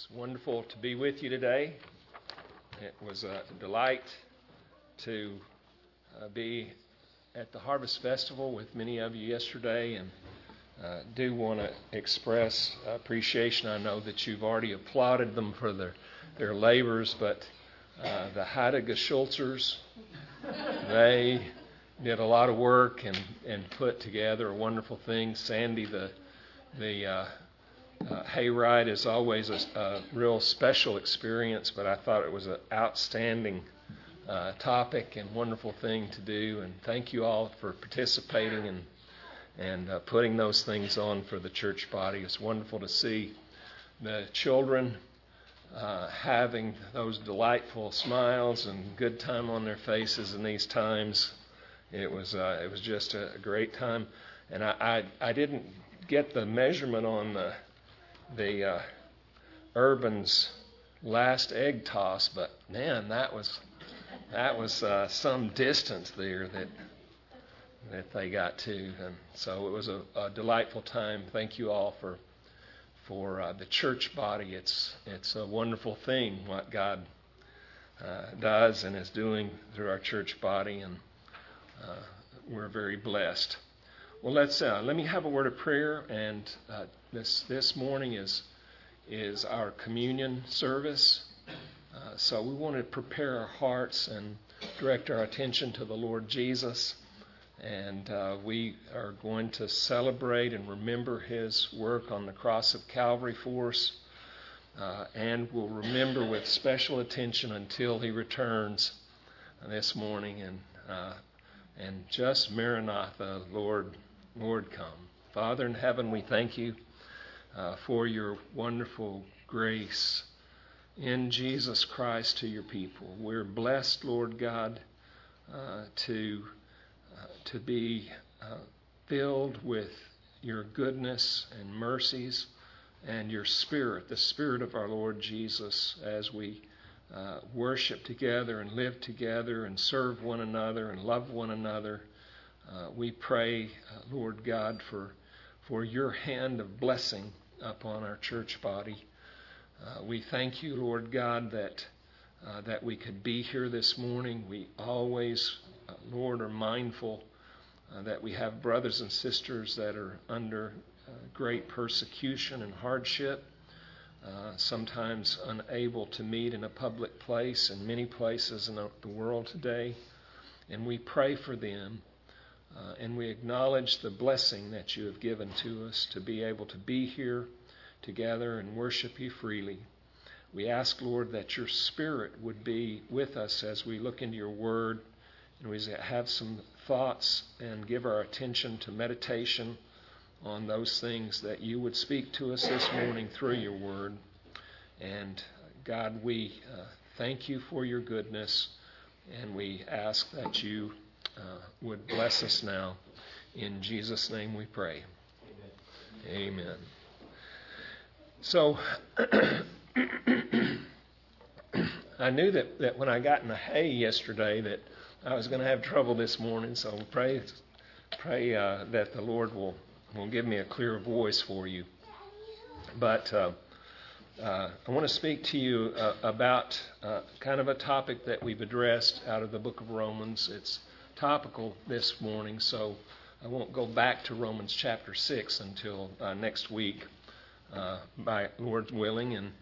It's wonderful to be with you today. It was a delight to uh, be at the Harvest Festival with many of you yesterday, and uh, do want to express appreciation. I know that you've already applauded them for their their labors, but uh, the Heidegger Schultzers, they did a lot of work and, and put together a wonderful thing. Sandy, the the uh, hayride is always a, a, real special experience, but I thought it was an outstanding uh, topic and wonderful thing to do. And thank you all for participating and and uh, putting those things on for the church body. It's wonderful to see the children uh, having those delightful smiles and good time on their faces in these times. It was uh, it was just a, great time, and I, I I didn't get the measurement on the the uh, Urban's last egg toss, but man, that was that was uh, some distance there that that they got to, and so it was a, a delightful time. Thank you all for for uh, the church body. It's it's a wonderful thing what God uh, does and is doing through our church body, and uh, we're very blessed. Well, let's uh, let me have a word of prayer, and uh, this this morning is is our communion service. Uh, so we want to prepare our hearts and direct our attention to the Lord Jesus. And uh, we are going to celebrate and remember his work on the cross of Calvary for us. Uh, and we'll remember with special attention until he returns this morning. And, uh, and just Maranatha, Lord, Lord, come. Father in heaven, we thank you uh, for your wonderful grace in Jesus Christ to your people. We're blessed, Lord God, uh, to, uh, to be uh, filled with your goodness and mercies and your Spirit, the Spirit of our Lord Jesus, as we uh, worship together and live together and serve one another and love one another. Uh, we pray, uh, Lord God, for, for your hand of blessing upon our church body. Uh, we thank you, Lord God, that uh, that we could be here this morning. We always, uh, Lord, are mindful uh, that we have brothers and sisters that are under great persecution and hardship, sometimes unable to meet in a public place in many places in the world today. And we pray for them. Uh, and we acknowledge the blessing that you have given to us to be able to be here together and worship you freely. We ask, Lord, that your Spirit would be with us as we look into your word and we have some thoughts and give our attention to meditation on those things that you would speak to us this morning through your word. And God, we uh, thank you for your goodness and we ask that you would bless us now. In Jesus' name we pray. Amen. Amen. So I knew that, that when I got in the hay yesterday that I was going to have trouble this morning. So pray pray uh, that the Lord will will give me a clear voice for you. But uh, uh, I want to speak to you uh, about uh, kind of a topic that we've addressed out of the book of Romans. It's topical this morning, so I won't go back to Romans chapter 6 until uh, next week, uh, by Lord willing. And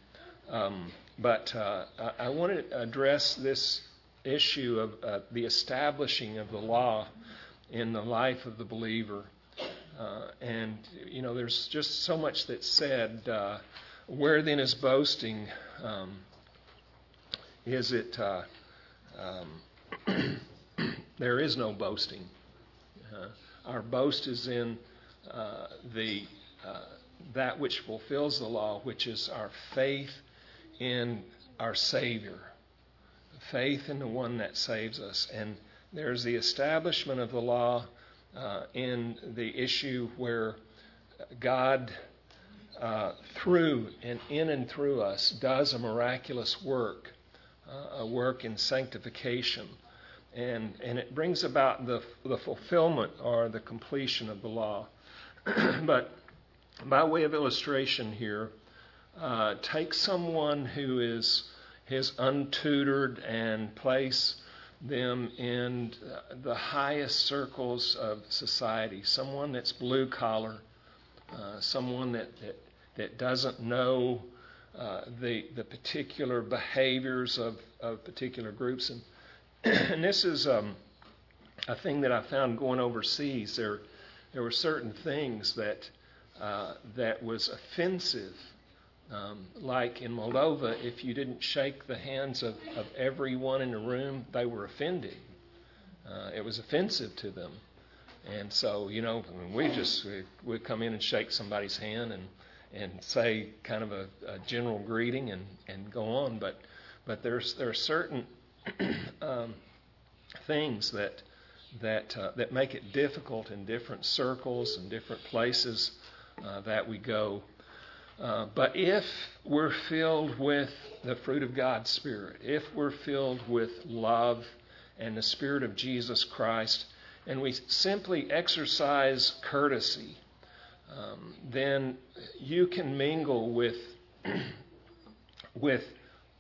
um, But uh, I, I want to address this issue of uh, the establishing of the law in the life of the believer. Uh, and, you know, there's just so much that's said. where then is boasting? Um, is it. Um, there is no boasting. Uh, our boast is in uh, the uh, that which fulfills the law, which is our faith in our Savior, faith in the one that saves us. And there's the establishment of the law uh, in the issue where God, uh, through and in and through us, does a miraculous work, uh, a work in sanctification and, and it brings about the, the fulfillment or the completion of the law. but by way of illustration here, uh, take someone who is is untutored and place them in the highest circles of society. Someone that's blue collar, uh, someone that, that that doesn't know uh, the the particular behaviors of, of particular groups, and and this is um, a thing that I found going overseas. There there were certain things that uh, that was offensive. Um, like in Moldova, if you didn't shake the hands of, of everyone in the room, they were offended. Uh, it was offensive to them. And so, you know, we just we, come in and shake somebody's hand and and say kind of a, a general greeting and, and go on. But but there's there are certain um, things that that uh, that make it difficult in different circles and different places uh, that we go. Uh, but if we're filled with the fruit of God's Spirit, if we're filled with love and the Spirit of Jesus Christ, and we simply exercise courtesy, um, then you can mingle with with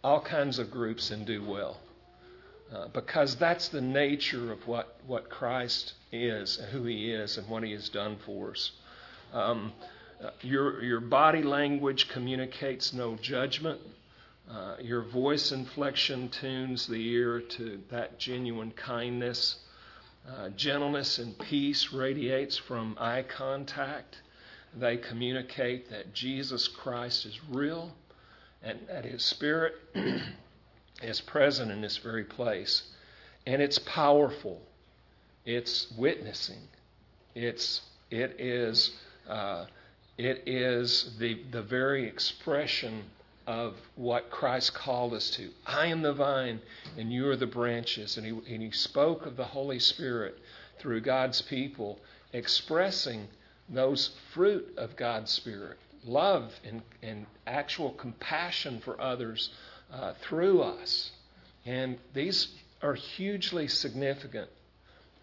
all kinds of groups and do well. Uh, because that's the nature of what, what Christ is, who He is, and what He has done for us. Um, uh, your, your body language communicates no judgment. Uh, your voice inflection tunes the ear to that genuine kindness. Uh, gentleness and peace radiates from eye contact. They communicate that Jesus Christ is real and that His Spirit is present in this very place. And it's powerful. It's witnessing. It's, it is, uh, it is the, the very expression of what Christ called us to. I am the vine, and you are the branches. And he, and he spoke of the Holy Spirit through God's people, expressing those fruit of God's Spirit love and, and actual compassion for others uh, through us. And these are hugely significant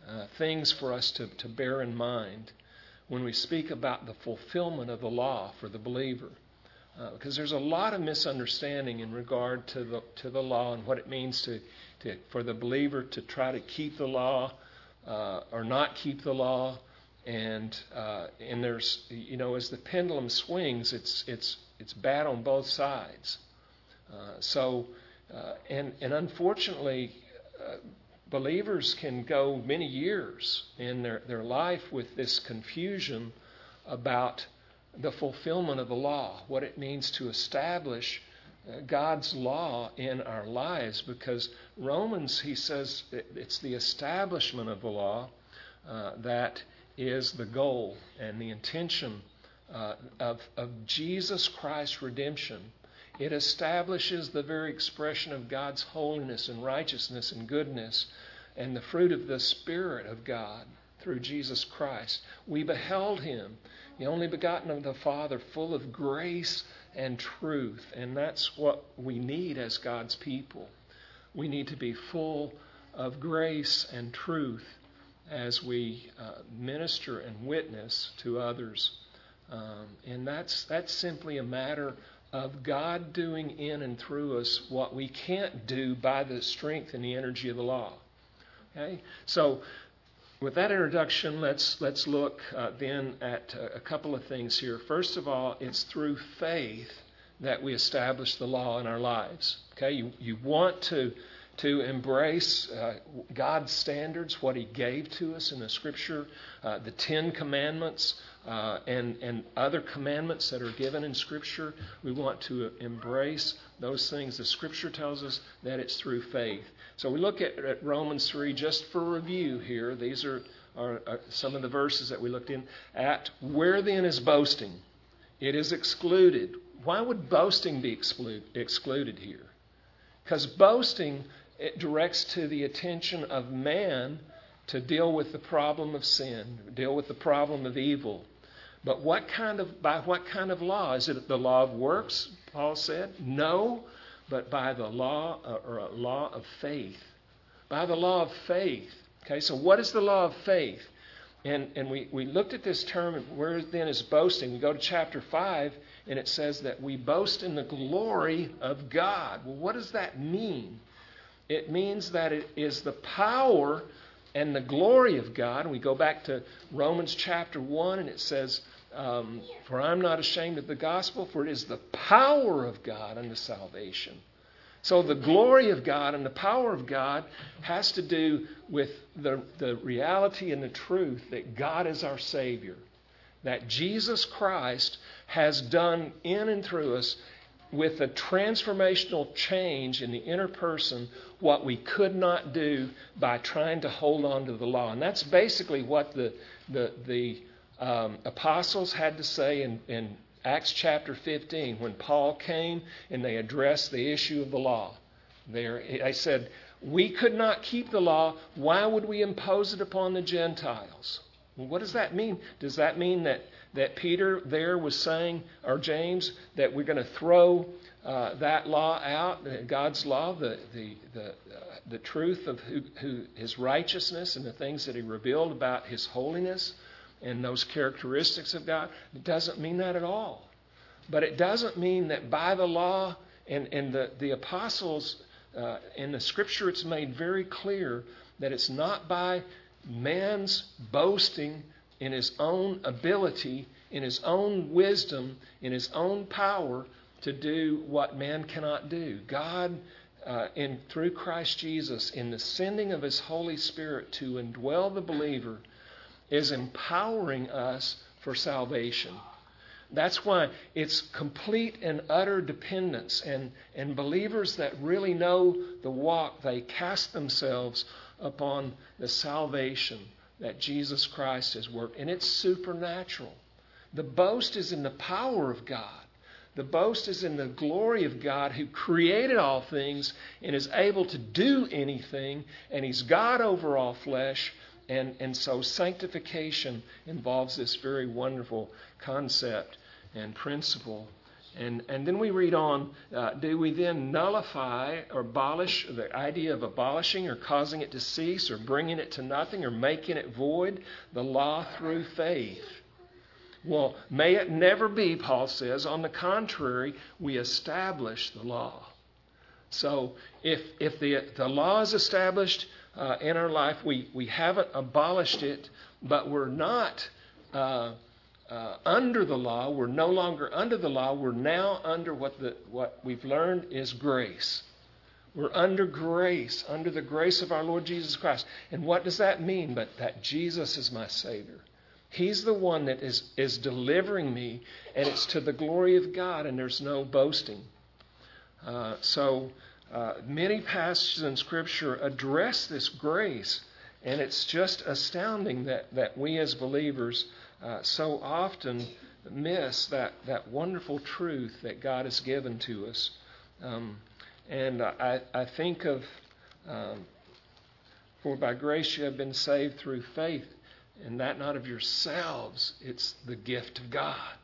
uh, things for us to, to bear in mind when we speak about the fulfillment of the law for the believer. Uh, because there's a lot of misunderstanding in regard to the, to the law and what it means to, to, for the believer to try to keep the law uh, or not keep the law. And, uh, and there's, you know, as the pendulum swings, it's, it's, it's bad on both sides. Uh, so, uh, and, and unfortunately, uh, believers can go many years in their, their life with this confusion about the fulfillment of the law, what it means to establish God's law in our lives, because Romans, he says, it's the establishment of the law uh, that is the goal and the intention uh, of, of Jesus Christ's redemption it establishes the very expression of God's holiness and righteousness and goodness and the fruit of the Spirit of God through Jesus Christ. We beheld him, the only begotten of the Father, full of grace and truth. And that's what we need as God's people. We need to be full of grace and truth as we uh, minister and witness to others. Um, and that's, that's simply a matter of God doing in and through us what we can't do by the strength and the energy of the law. Okay? So, with that introduction, let's, let's look uh, then at a couple of things here. First of all, it's through faith that we establish the law in our lives. Okay? You, you want to, to embrace uh, God's standards, what He gave to us in the Scripture, uh, the Ten Commandments, uh, and, and other commandments that are given in Scripture. We want to embrace those things. The Scripture tells us that it's through faith. So we look at, at Romans 3 just for review here. These are, are, are some of the verses that we looked in at. Where then is boasting? It is excluded. Why would boasting be exclude, excluded here? Because boasting it directs to the attention of man to deal with the problem of sin, deal with the problem of evil. But what kind of by what kind of law? Is it the law of works? Paul said, no, but by the law uh, or a law of faith. By the law of faith. Okay, so what is the law of faith? And and we, we looked at this term, where then is boasting? We go to chapter five, and it says that we boast in the glory of God. Well, what does that mean? It means that it is the power and the glory of God. And we go back to Romans chapter 1, and it says, um, For I'm not ashamed of the gospel, for it is the power of God unto salvation. So the glory of God and the power of God has to do with the, the reality and the truth that God is our Savior. That Jesus Christ has done in and through us with a transformational change in the inner person what we could not do by trying to hold on to the law. And that's basically what the, the, the um, apostles had to say in, in Acts chapter 15 when Paul came and they addressed the issue of the law. There, I said, We could not keep the law. Why would we impose it upon the Gentiles? Well, what does that mean? Does that mean that, that Peter there was saying, or James, that we're going to throw uh, that law out, God's law, the, the, the, uh, the truth of who, who, his righteousness and the things that he revealed about his holiness? and those characteristics of God. It doesn't mean that at all. But it doesn't mean that by the law and, and the, the apostles uh, in the scripture, it's made very clear that it's not by man's boasting in his own ability, in his own wisdom, in his own power to do what man cannot do. God, uh, in through Christ Jesus, in the sending of His Holy Spirit to indwell the believer, is empowering us for salvation. That's why it's complete and utter dependence. And, and believers that really know the walk, they cast themselves upon the salvation that Jesus Christ has worked. And it's supernatural. The boast is in the power of God. The boast is in the glory of God who created all things and is able to do anything, and He's God over all flesh, and, and so sanctification involves this very wonderful concept and principle. And, and then we read on uh, do we then nullify or abolish the idea of abolishing or causing it to cease or bringing it to nothing or making it void the law through faith? Well, may it never be, Paul says. On the contrary, we establish the law. So if, if the, the law is established, uh, in our life. We, we haven't abolished it, but we're not uh, uh, under the law. We're no longer under the law. We're now under what, the, what we've learned is grace. We're under grace, under the grace of our Lord Jesus Christ. And what does that mean? But that Jesus is my Savior. He's the one that is, is delivering me, and it's to the glory of God, and there's no boasting. Uh, so uh, many passages in Scripture address this grace, and it's just astounding that, that we as believers uh, so often miss that, that wonderful truth that God has given to us. Um, and I, I think of, um, for by grace you have been saved through faith, and that not of yourselves, it's the gift of God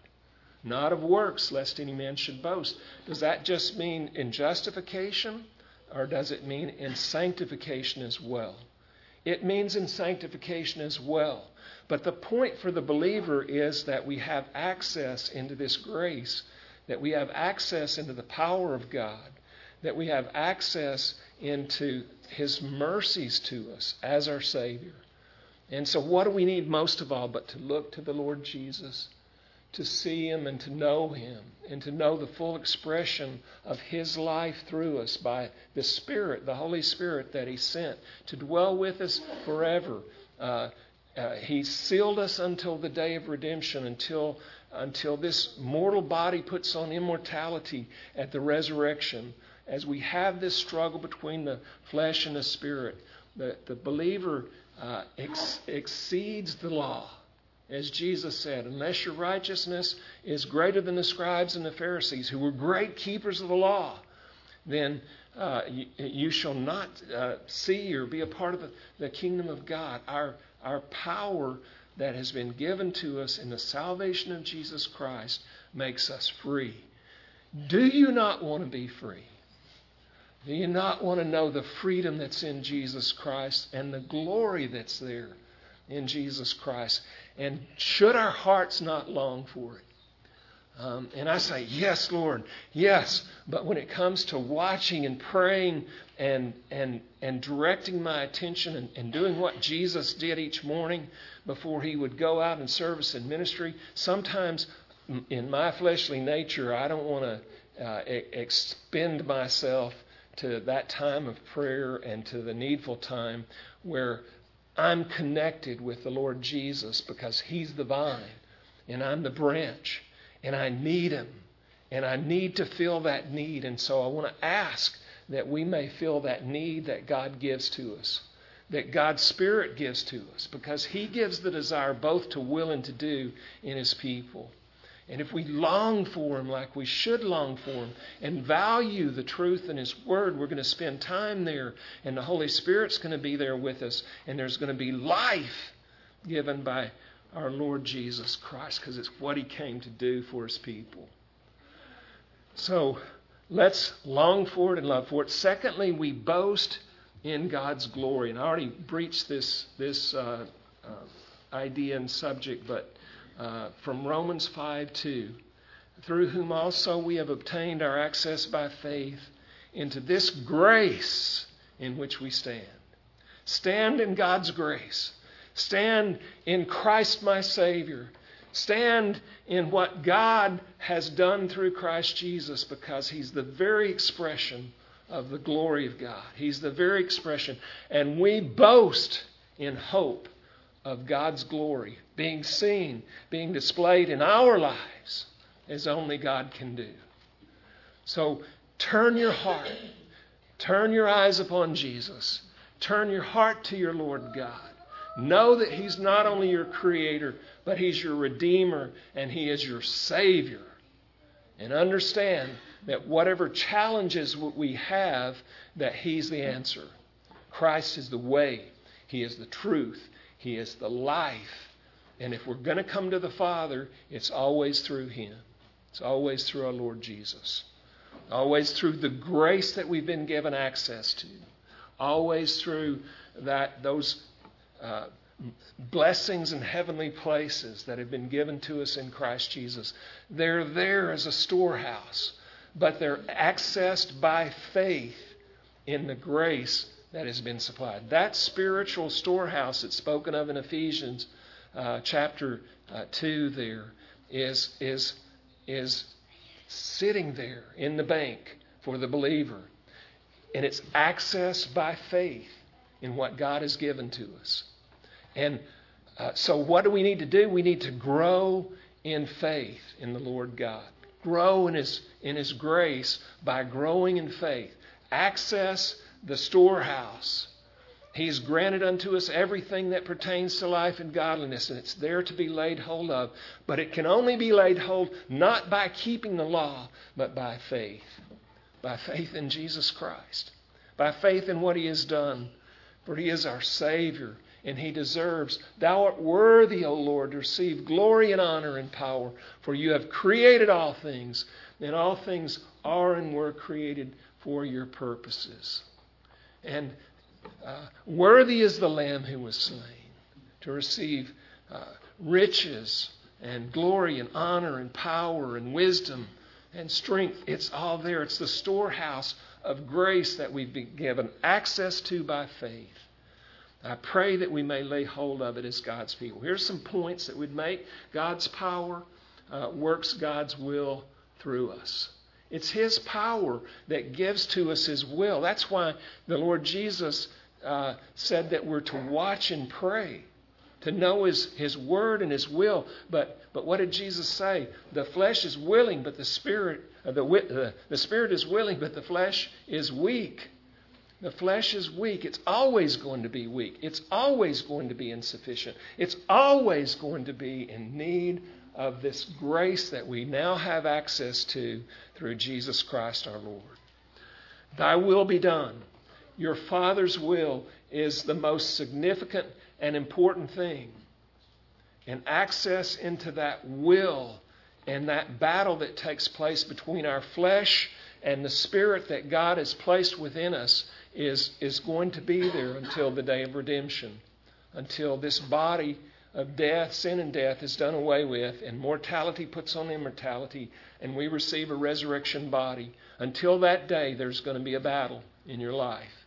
not of works, lest any man should boast. Does that just mean in justification, or does it mean in sanctification as well? It means in sanctification as well. But the point for the believer is that we have access into this grace, that we have access into the power of God, that we have access into His mercies to us as our Savior. And so, what do we need most of all but to look to the Lord Jesus? to see Him and to know Him and to know the full expression of His life through us by the Spirit, the Holy Spirit that He sent to dwell with us forever. Uh, uh, he sealed us until the day of redemption, until, until this mortal body puts on immortality at the resurrection. As we have this struggle between the flesh and the spirit, the, the believer uh, ex- exceeds the law as Jesus said, unless your righteousness is greater than the scribes and the Pharisees, who were great keepers of the law, then uh, you, you, shall not uh, see or be a part of the, the kingdom of God. Our, our power that has been given to us in the salvation of Jesus Christ makes us free. Do you not want to be free? Do you not want to know the freedom that's in Jesus Christ and the glory that's there in Jesus Christ? And should our hearts not long for it? Um, and I say, Yes, Lord, yes. But when it comes to watching and praying and, and, and directing my attention and, and doing what Jesus did each morning before he would go out in service and ministry, sometimes in my fleshly nature, I don't want to uh, expend myself to that time of prayer and to the needful time where I'm connected with the Lord Jesus because He's the vine and I'm the branch and I need Him. And I need to feel that need. And so I want to ask that we may feel that need that God gives to us, that God's Spirit gives to us, because He gives the desire both to will and to do in His people. And if we long for Him like we should long for Him and value the truth in His Word, we're going to spend time there, and the Holy Spirit's going to be there with us, and there's going to be life given by our Lord Jesus Christ because it's what He came to do for His people. So let's long for it and love for it. Secondly, we boast in God's glory. And I already breached this, this uh, uh, idea and subject, but uh, from Romans 5 2, through whom also we have obtained our access by faith into this grace in which we stand. Stand in God's grace. Stand in Christ my Savior. Stand in what God has done through Christ Jesus because He's the very expression of the glory of God. He's the very expression. And we boast in hope of God's glory being seen, being displayed in our lives as only God can do. So turn your heart, turn your eyes upon Jesus, turn your heart to your Lord God. Know that He's not only your Creator, but He's your Redeemer and He is your Savior. And understand that whatever challenges we have, that He's the answer. Christ is the way, He is the truth, He is the life. And if we're going to come to the Father, it's always through Him. It's always through our Lord Jesus. Always through the grace that we've been given access to. Always through that those uh, blessings in heavenly places that have been given to us in Christ Jesus. They're there as a storehouse, but they're accessed by faith in the grace that has been supplied. That spiritual storehouse that's spoken of in Ephesians uh, chapter uh, 2 there is, is, is sitting there in the bank for the believer. And it's accessed by faith in what God has given to us. And uh, so, what do we need to do? We need to grow in faith in the Lord God. Grow in His, in His grace by growing in faith. Access the storehouse. He's granted unto us everything that pertains to life and godliness, and it's there to be laid hold of. But it can only be laid hold not by keeping the law, but by faith. By faith in Jesus Christ. By faith in what He has done. For He is our Savior and he deserves. Thou art worthy, O Lord, to receive glory and honor and power, for you have created all things, and all things are and were created for your purposes. And uh, worthy is the Lamb who was slain to receive uh, riches and glory and honor and power and wisdom and strength. It's all there. It's the storehouse of grace that we've been given access to by faith. I pray that we may lay hold of it as God's people. Here's some points that we'd make God's power uh, works God's will through us. It's His power that gives to us His will. That's why the Lord Jesus uh, said that we're to watch and pray, to know His, His word and His will. But, but what did Jesus say? The flesh is willing, but the spirit, uh, the, uh, the spirit is willing, but the flesh is weak. The flesh is weak. It's always going to be weak. It's always going to be insufficient. It's always going to be in need of this grace that we now have access to through Jesus Christ our Lord. Thy will be done. Your Father's will is the most significant and important thing. And access into that will and that battle that takes place between our flesh and the spirit that God has placed within us is, is going to be there until the day of redemption, until this body of death, sin and death, is done away with, and mortality puts on immortality, and we receive a resurrection body. Until that day, there's going to be a battle in your life.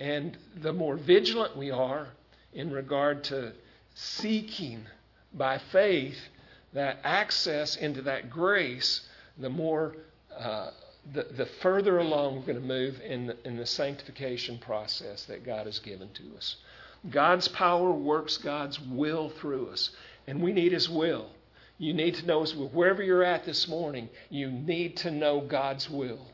And the more vigilant we are in regard to seeking by faith that access into that grace, the more uh, the, the further along we're going to move in the, in the sanctification process that God has given to us. God's power works God's will through us, and we need His will. You need to know. Wherever you're at this morning, you need to know God's will.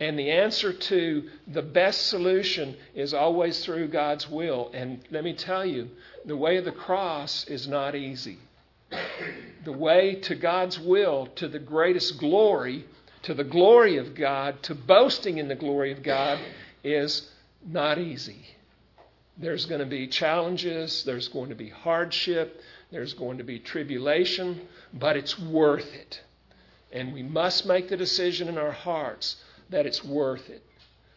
And the answer to the best solution is always through God's will. And let me tell you, the way of the cross is not easy. The way to God's will, to the greatest glory, to the glory of God, to boasting in the glory of God, is not easy. There's going to be challenges, there's going to be hardship, there's going to be tribulation, but it's worth it. And we must make the decision in our hearts that it's worth it.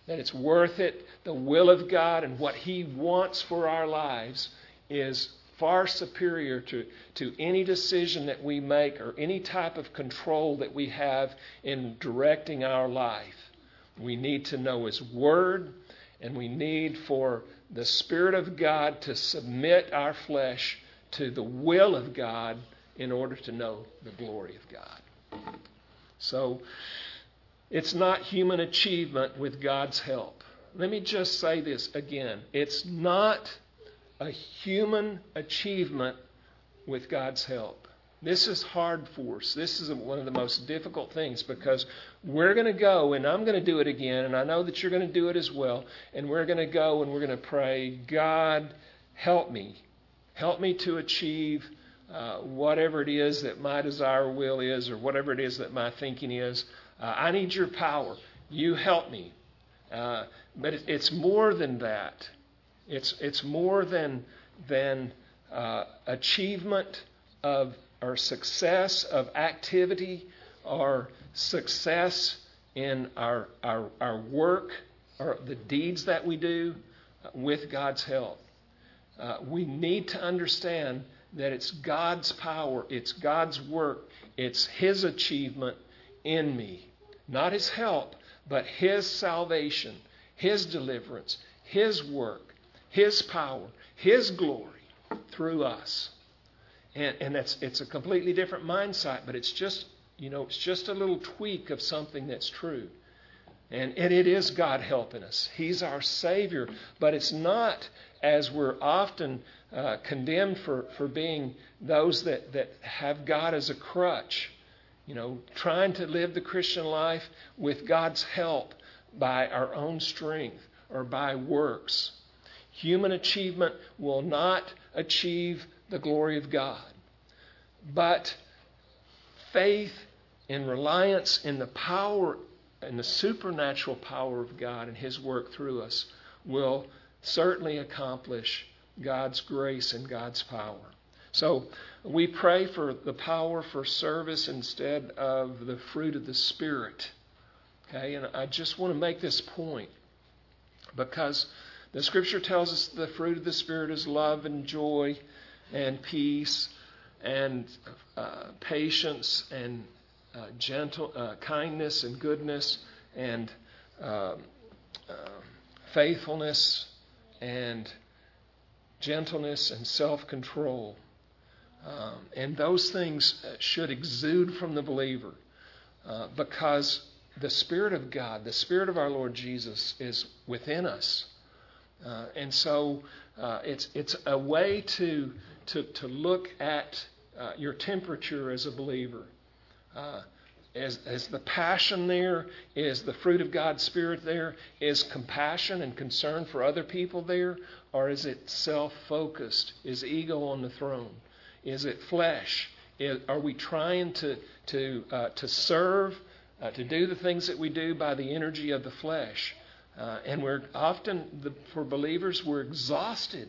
That it's worth it. The will of God and what He wants for our lives is far superior to, to any decision that we make or any type of control that we have in directing our life. We need to know His Word, and we need for the Spirit of God to submit our flesh to the will of God in order to know the glory of God. So, it's not human achievement with God's help. Let me just say this again. It's not a human achievement with God's help. This is hard for us. This is one of the most difficult things because we're going to go, and I'm going to do it again, and I know that you're going to do it as well. And we're going to go and we're going to pray, God, help me. Help me to achieve uh, whatever it is that my desire will is, or whatever it is that my thinking is. Uh, I need your power. You help me. Uh, but it, it's more than that. It's, it's more than, than uh, achievement of or success of activity or success in our, our, our work or the deeds that we do with God's help. Uh, we need to understand that it's God's power, it's God's work, it's His achievement in me. Not His help, but His salvation, His deliverance, His work, His power, His glory through us. And, and that's, it's a completely different mindset, but it's just, you know, it's just a little tweak of something that's true. And, and it is God helping us. He's our Savior. But it's not as we're often uh, condemned for, for being those that, that have God as a crutch. You know, trying to live the Christian life with God's help by our own strength or by works. Human achievement will not achieve the glory of God. But faith and reliance in the power and the supernatural power of God and His work through us will certainly accomplish God's grace and God's power. So we pray for the power for service instead of the fruit of the Spirit. Okay, and I just want to make this point because the Scripture tells us the fruit of the Spirit is love and joy and peace and uh, patience and uh, gentle uh, kindness and goodness and um, uh, faithfulness and gentleness and self-control. Um, and those things uh, should exude from the believer uh, because the Spirit of God, the Spirit of our Lord Jesus, is within us. Uh, and so uh, it's, it's a way to, to, to look at uh, your temperature as a believer. Uh, is, is the passion there? Is the fruit of God's Spirit there? Is compassion and concern for other people there? Or is it self focused? Is ego on the throne? Is it flesh? Is, are we trying to, to, uh, to serve, uh, to do the things that we do by the energy of the flesh? Uh, and we're often, the, for believers, we're exhausted.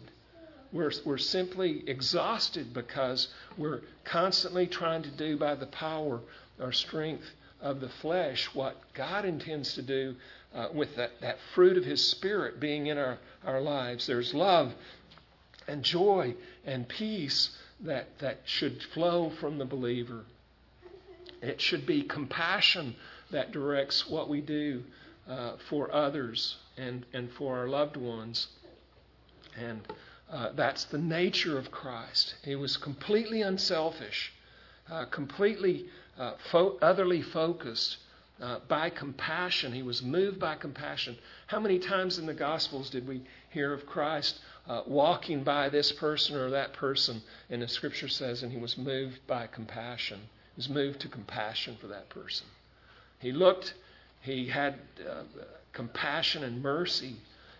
We're, we're simply exhausted because we're constantly trying to do by the power or strength of the flesh what God intends to do uh, with that, that fruit of His Spirit being in our, our lives. There's love and joy and peace that, that should flow from the believer. It should be compassion that directs what we do uh, for others and, and for our loved ones. And uh, that's the nature of Christ. He was completely unselfish, uh, completely uh, fo- otherly focused. Uh, by compassion. He was moved by compassion. How many times in the Gospels did we hear of Christ uh, walking by this person or that person? And the Scripture says, and he was moved by compassion. He was moved to compassion for that person. He looked, he had uh, compassion and mercy,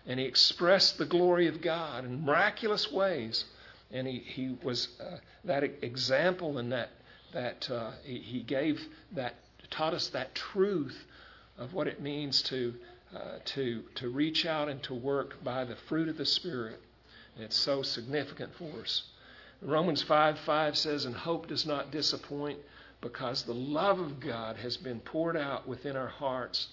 and he expressed the glory of God in miraculous ways. And he, he was uh, that example and that, that uh, he, gave that taught us that truth of what it means to, uh, to, to reach out and to work by the fruit of the Spirit. And it's so significant for us. Romans 5 5 says, And hope does not disappoint because the love of God has been poured out within our hearts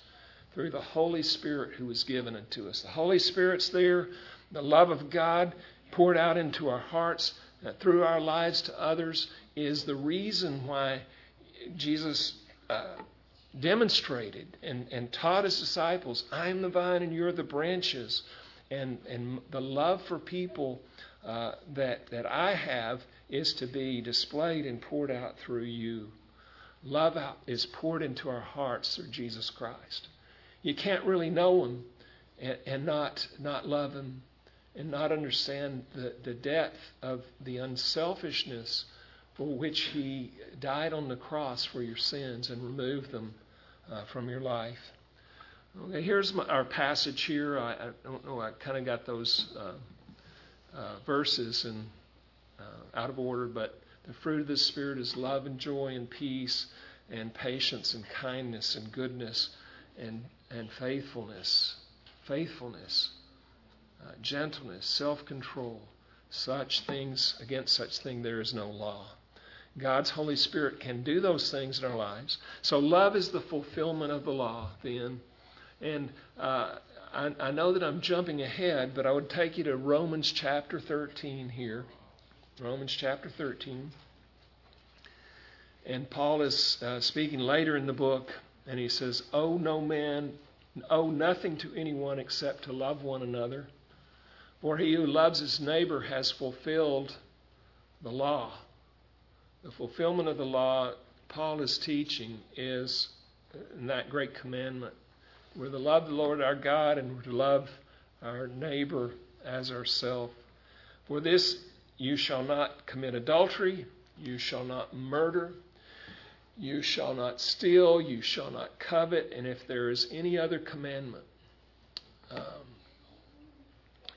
through the Holy Spirit who was given unto us. The Holy Spirit's there, the love of God poured out into our hearts uh, through our lives to others is the reason why Jesus uh, demonstrated and, and taught his disciples, I'm the vine and you're the branches. And, and the love for people uh, that, that I have is to be displayed and poured out through you. Love out is poured into our hearts through Jesus Christ. You can't really know him and, and not, not love him and not understand the, the depth of the unselfishness for which he died on the cross for your sins and removed them uh, from your life. Okay, here's my, our passage here. I, I, don't know, I kind of got those uh, uh, verses and uh, out of order, but the fruit of the Spirit is love and joy and peace and patience and kindness and goodness and, and faithfulness. Faithfulness, uh, gentleness, self control. Such things, against such thing, there is no law. God's Holy Spirit can do those things in our lives. So love is the fulfillment of the law, then. And uh, I, I, know that I'm jumping ahead, but I would take you to Romans chapter 13 here. Romans chapter 13. And Paul is uh, speaking later in the book, and he says, Owe no man, owe nothing to anyone except to love one another. For he who loves his neighbor has fulfilled the law. The fulfillment of the law Paul is teaching is in that great commandment. We're to love the Lord our God and we're to love our neighbor as ourself. For this you shall not commit adultery, you shall not murder, you shall not steal, you shall not covet, and if there is any other commandment, um,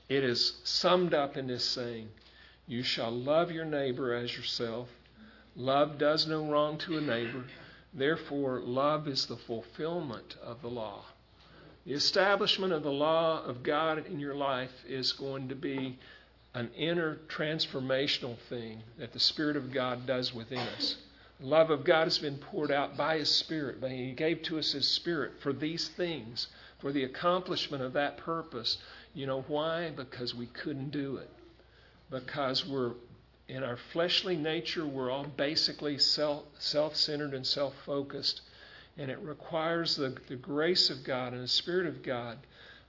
it is summed up in this saying, You shall love your neighbor as yourself. Love does no wrong to a neighbor. Therefore, love is the fulfillment of the law. The establishment of the law of God in your life is going to be an inner transformational thing that the Spirit of God does within us. The love of God has been poured out by His Spirit. He gave to us His Spirit for these things, for the accomplishment of that purpose. You know why? Because we couldn't do it. Because we're in our fleshly nature, we're all basically self centered and self focused. And it requires the, the grace of God and the Spirit of God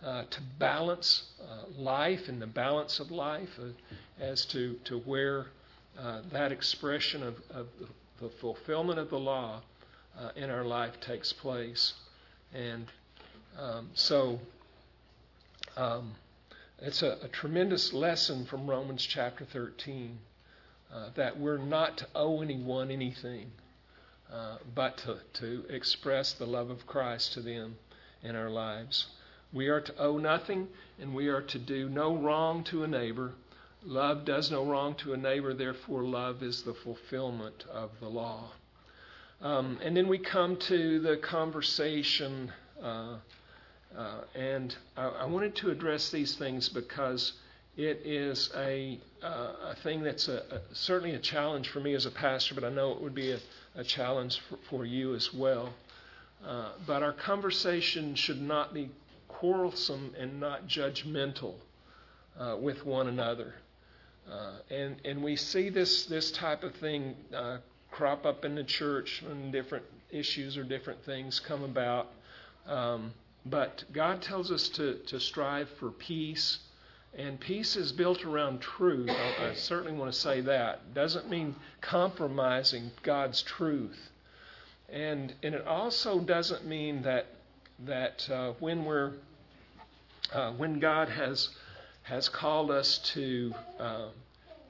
uh, to balance uh, life and the balance of life uh, as to, to where uh, that expression of, of the fulfillment of the law uh, in our life takes place. And um, so um, it's a, a tremendous lesson from Romans chapter 13 uh, that we're not to owe anyone anything, uh, but to, to express the love of Christ to them in our lives. We are to owe nothing, and we are to do no wrong to a neighbor. Love does no wrong to a neighbor, therefore, love is the fulfillment of the law. Um, and then we come to the conversation, uh, uh, and I, I wanted to address these things because it is a, uh, a thing that's a, a, certainly a challenge for me as a pastor, but I know it would be a, a challenge for, for, you as well. Uh, but our conversation should not be quarrelsome and not judgmental uh, with one another. Uh, and, and we see this, this type of thing uh, crop up in the church when different issues or different things come about. Um, but God tells us to, to strive for peace, and peace is built around truth. I, I certainly want to say that. Doesn't mean compromising God's truth. And, and it also doesn't mean that, that uh, when, we're, uh, when God has, has called us to, uh,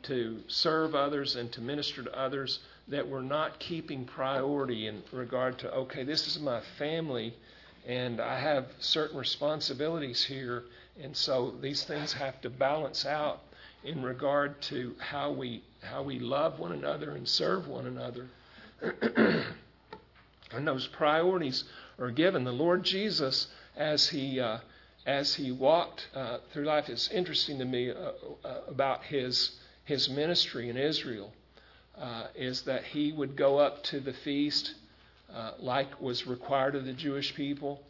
to serve others and to minister to others, that we're not keeping priority in regard to, okay, this is my family and I have certain responsibilities here, and so these things have to balance out in regard to how we how we love one another and serve one another. and those priorities are given. The Lord Jesus, as he uh, as he walked uh, through life, it's interesting to me uh, uh about his his ministry in Israel. Uh, is that he would go up to the feast uh, like was required of the Jewish people.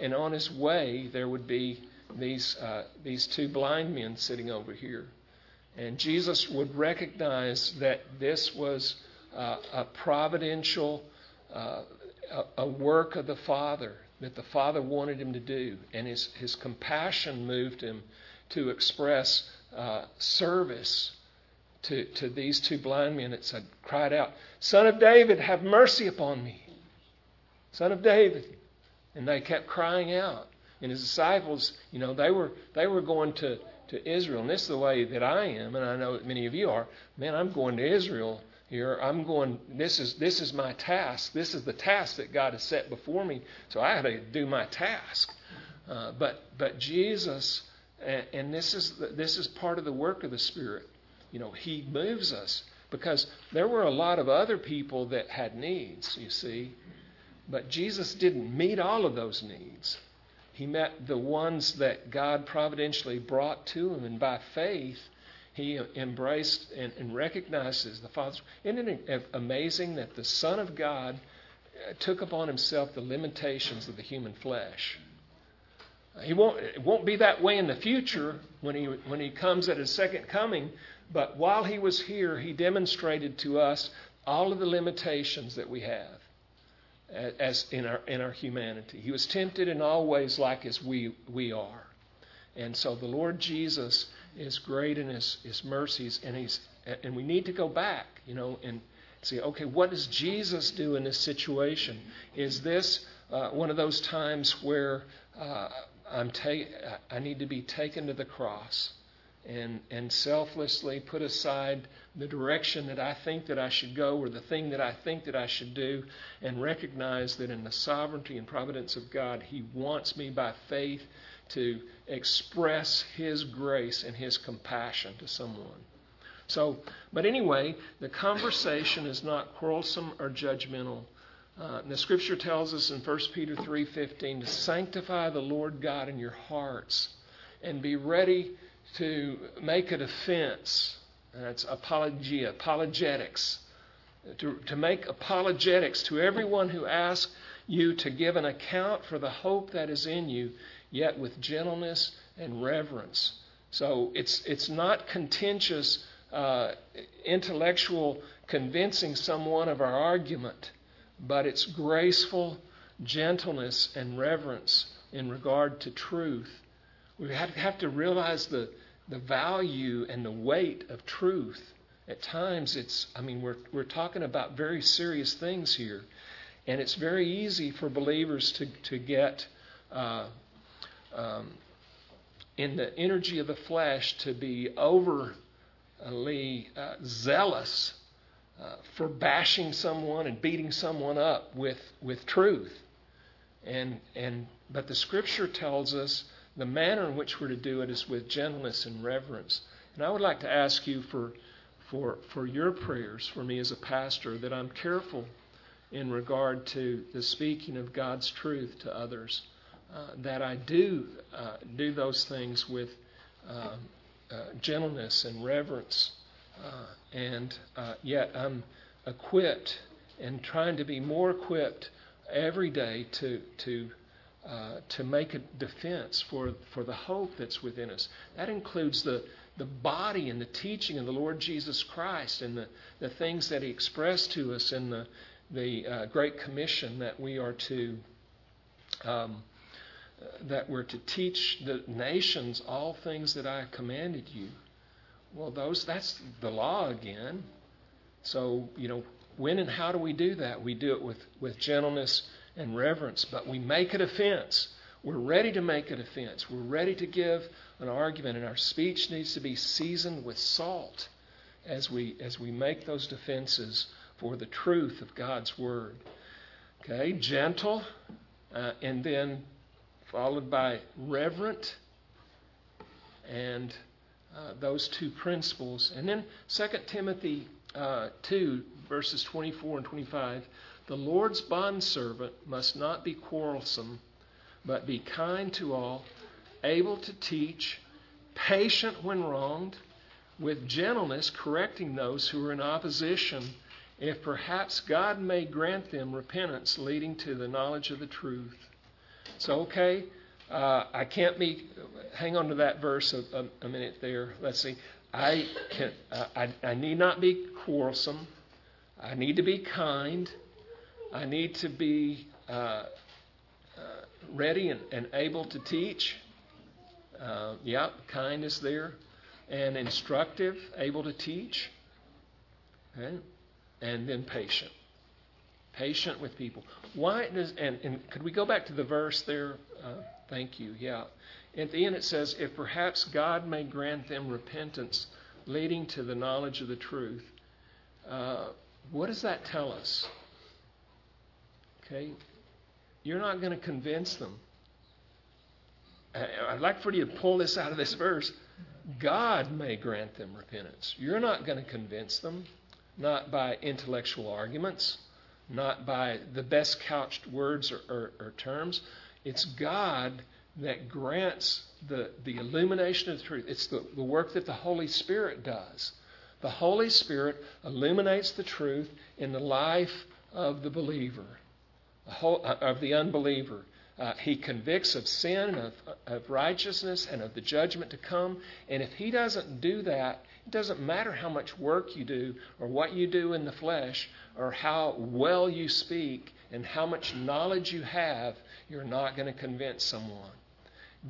And on his way, there would be these, uh, these two blind men sitting over here. And Jesus would recognize that this was uh, a providential, uh, a, work of the Father that the Father wanted him to do. And his, his compassion moved him to express uh, service to, to these two blind men that said, cried out, Son of David, have mercy upon me. Son of David. And they kept crying out. And his disciples, you know, they were they were going to, to Israel. And this is the way that I am, and I know that many of you are. Man, I'm going to Israel here. I'm going this is this is my task. This is the task that God has set before me. So I had to do my task. Uh, but but Jesus and, and this is this is part of the work of the Spirit you know, He moves us because there were a lot of other people that had needs, you see. But Jesus didn't meet all of those needs. He met the ones that God providentially brought to him, and by faith, he embraced and, and recognized as the Father. Isn't it amazing that the Son of God uh, took upon himself the limitations of the human flesh? He won't, it won't be that way in the future when he, when he comes at his second coming, but while he was here, he demonstrated to us all of the limitations that we have as in our, in our humanity. He was tempted in all ways like as we, we are. And so the Lord Jesus is great in his, his mercies, and, he's, and we need to go back, you know, and see, okay, what does Jesus do in this situation? Is this uh, one of those times where uh, I'm ta- I need to be taken to the cross? And, and selflessly put aside the direction that I think that I should go or the thing that I think that I should do and recognize that in the sovereignty and providence of God, He wants me by faith to express His grace and His compassion to someone. So, but anyway, the conversation is not quarrelsome or judgmental. Uh, the Scripture tells us in 1 Peter 3:15 to sanctify the Lord God in your hearts and be ready to make a defense. That's apologia, apologetics. To, to make apologetics to everyone who asks you to give an account for the hope that is in you, yet with gentleness and reverence. So it's, it's not contentious, uh, intellectual convincing someone of our argument, but it's graceful gentleness and reverence in regard to truth. We have to realize the, the value and the weight of truth. At times, it's, I mean, we're, we're talking about very serious things here. And it's very easy for believers to, to get uh, um, in the energy of the flesh to be overly uh, zealous uh, for bashing someone and beating someone up with, with truth. And, and, but the scripture tells us the manner in which we're to do it is with gentleness and reverence. And I would like to ask you for, for, for your prayers for me as a pastor that I'm careful in regard to the speaking of God's truth to others, uh, that I do uh, do those things with uh, uh gentleness and reverence, uh, and uh, yet I'm equipped and trying to be more equipped every day to to uh, to make a defense for, for the hope that's within us. That includes the, the body and the teaching of the Lord Jesus Christ and the, the things that He expressed to us in the, the uh, Great Commission that we are to. Um, that we're to teach the nations all things that I commanded you. Well, those that's the law again. So, you know, when and how do we do that? We do it with, with gentleness and reverence, but we make a defense. We're ready to make a defense. We're ready to give an argument, and our speech needs to be seasoned with salt as we as we make those defenses for the truth of God's word. Okay, gentle, uh, and then followed by reverent, and uh, those two principles. And then 2 Timothy uh, 2, verses 24 and 25 The Lord's bondservant must not be quarrelsome, but be kind to all, able to teach, patient when wronged, with gentleness correcting those who are in opposition, if perhaps God may grant them repentance leading to the knowledge of the truth. So, okay, uh, I can't be. Hang on to that verse a, a, a minute there. Let's see. I can. Uh, I, I need not be quarrelsome. I need to be kind. I need to be uh, uh ready and, and, able to teach. Uh, yeah, kindness there, and instructive, able to teach. Okay? And then patient. Patient with people. Why does and, and could we go back to the verse there? Uh, Thank you. Yeah. At the end it says, if perhaps God may grant them repentance leading to the knowledge of the truth. Uh, what does that tell us? Okay? You're not going to convince them. I'd like for you to pull this out of this verse. God may grant them repentance. You're not going to convince them, not by intellectual arguments, not by the best couched words or, or, or terms. It's God that grants the, the illumination of the truth. It's the, the work that the Holy Spirit does. The Holy Spirit illuminates the truth in the life of the believer, of the unbeliever. Uh, he convicts of sin, of, of righteousness, and of the judgment to come. And if he doesn't do that, it doesn't matter how much work you do, or what you do in the flesh, or how well you speak, and how much knowledge you have, you're not going to convince someone.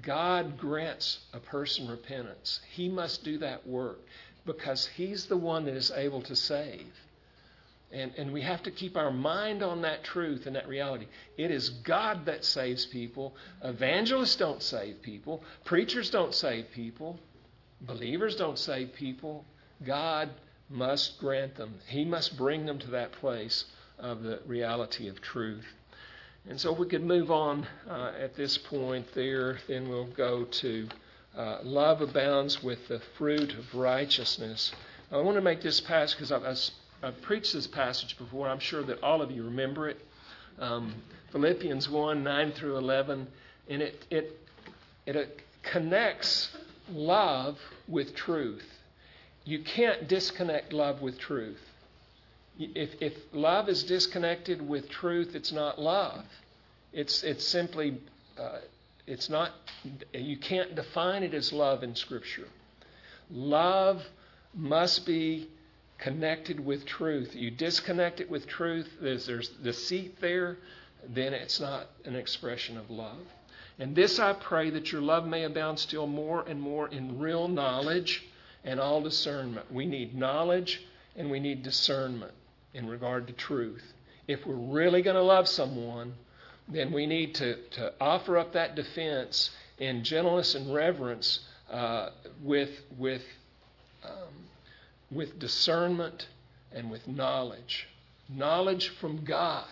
God grants a person repentance. He must do that work because He's the one that is able to save. And, and we have to keep our mind on that truth and that reality. It is God that saves people. Evangelists don't save people. Preachers don't save people. Believers don't save people. God must grant them. He must bring them to that place of the reality of truth. And so, we could move on uh, at this point there, then we'll go to uh, love abounds with the fruit of righteousness. I want to make this pass because I've, I've, preached this passage before. I'm sure that all of you remember it. Um, Philippians 1 9 through 11. And it, it, it connects love with truth. You can't disconnect love with truth. If, if love is disconnected with truth, it's not love. It's, it's simply, uh, it's not, you can't define it as love in Scripture. Love must be connected with truth. You disconnect it with truth, there's, there's deceit there, then it's not an expression of love. And this I pray that your love may abound still more and more in real knowledge and all discernment. We need knowledge and we need discernment in regard to truth. If we're really going to love someone, then we need to, to offer up that defense in gentleness and reverence uh, with, with, um, with discernment and with knowledge. Knowledge from God,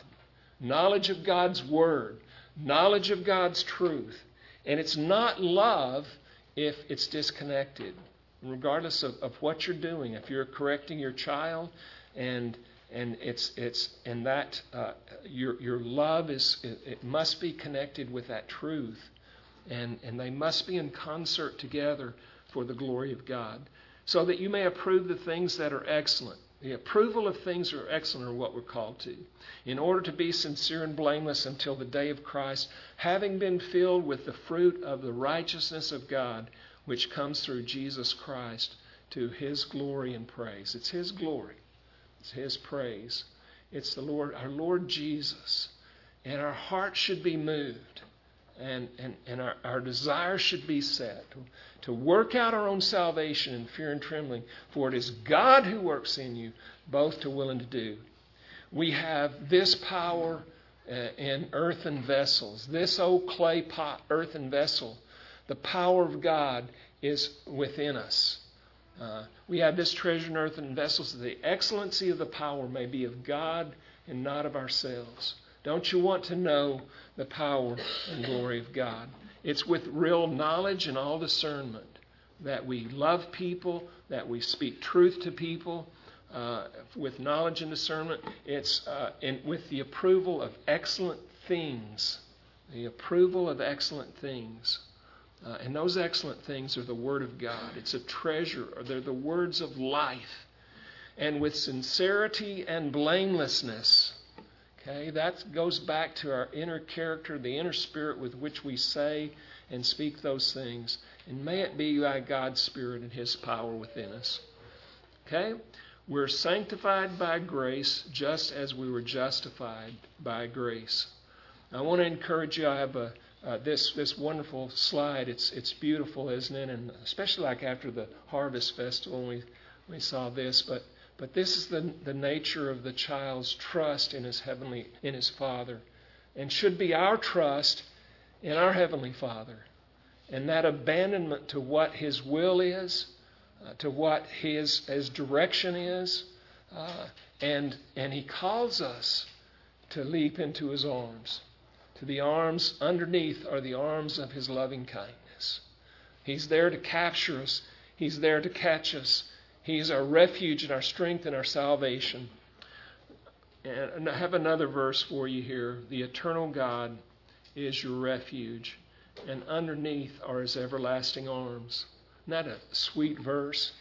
knowledge of God's Word, knowledge of God's truth. And it's not love if it's disconnected, regardless of, of what you're doing. If you're correcting your child and and it's it's and that uh, your your love is it, it, must be connected with that truth, and and they must be in concert together for the glory of God, so that you may approve the things that are excellent. The approval of things that are excellent are what we're called to, in order to be sincere and blameless until the day of Christ, having been filled with the fruit of the righteousness of God, which comes through Jesus Christ to His glory and praise. It's His glory, it's His praise. It's the Lord, our Lord Jesus. And our heart should be moved, and, and, and our, our desire should be set to, to work out our own salvation in fear and trembling, for it is God who works in you, both to will and to do. We have this power uh, in earthen vessels, this old clay pot, earthen vessel. The power of God is within us. Uh, we have this treasure in earthen vessels that the excellency of the power may be of God and not of ourselves. Don't you want to know the power and glory of God? It's with real knowledge and all discernment that we love people, that we speak truth to people, uh, with knowledge and discernment. It's uh, in, with the approval of excellent things. The approval of excellent things. Uh, and those excellent things are the Word of God. It's a treasure, they're the words of life. And with sincerity and blamelessness, Okay, that goes back to our inner character, the inner spirit with which we say and speak those things. And may it be by God's Spirit and His power within us. Okay? We're sanctified by grace just as we were justified by grace. I want to encourage you. I have a, uh, this this wonderful slide. It's it's beautiful, isn't it? And especially like after the Harvest Festival, we we saw this. But but this is the, the nature of the child's trust in his heavenly in his father, and should be our trust in our heavenly Father, and that abandonment to what His will is, uh, to what His His direction is, uh, and and He calls us to leap into His arms. To the arms underneath are the arms of His loving kindness. He's there to capture us. He's there to catch us. He's our refuge and our strength and our salvation. And I have another verse for you here. The eternal God is your refuge, and underneath are his everlasting arms. Isn't a sweet verse?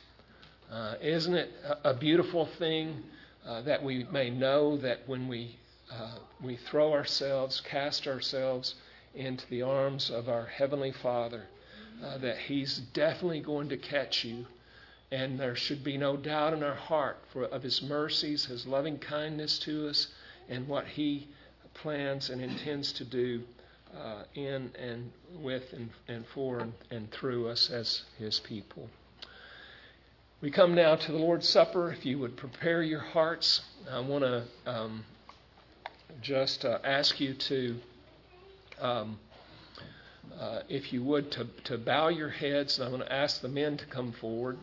Uh, isn't it a, beautiful thing uh, that we may know that when we, uh, we throw ourselves, cast ourselves into the arms of our Heavenly Father, uh, that He's definitely going to catch you and there should be no doubt in our heart for, of His mercies, His loving kindness to us, and what He plans and intends to do uh, in and with and, and for and, and through us as His people. We come now to the Lord's Supper. If you would prepare your hearts, I want to um, just uh, ask you to, um, uh, if you would, to, to bow your heads. And I'm going to ask the men to come forward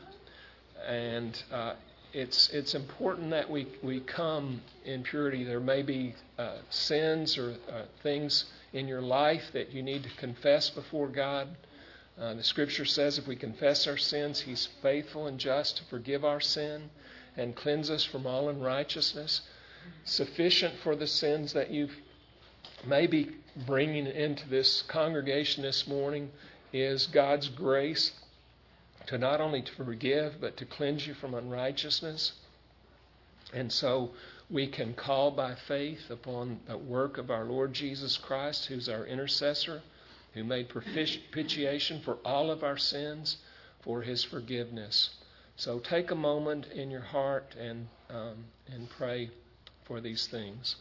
and uh, it's it's important that we we come in purity. There may be uh, sins or uh, things in your life that you need to confess before God. Uh, the Scripture says if we confess our sins, He's faithful and just to forgive our sin and cleanse us from all unrighteousness. Sufficient for the sins that you may be bringing into this congregation this morning is God's grace to not only to forgive, but to cleanse you from unrighteousness. And so we can call by faith upon the work of our Lord Jesus Christ, who's our intercessor, who made propitiation for all of our sins for his forgiveness. So take a moment in your heart and, um, and pray for these things.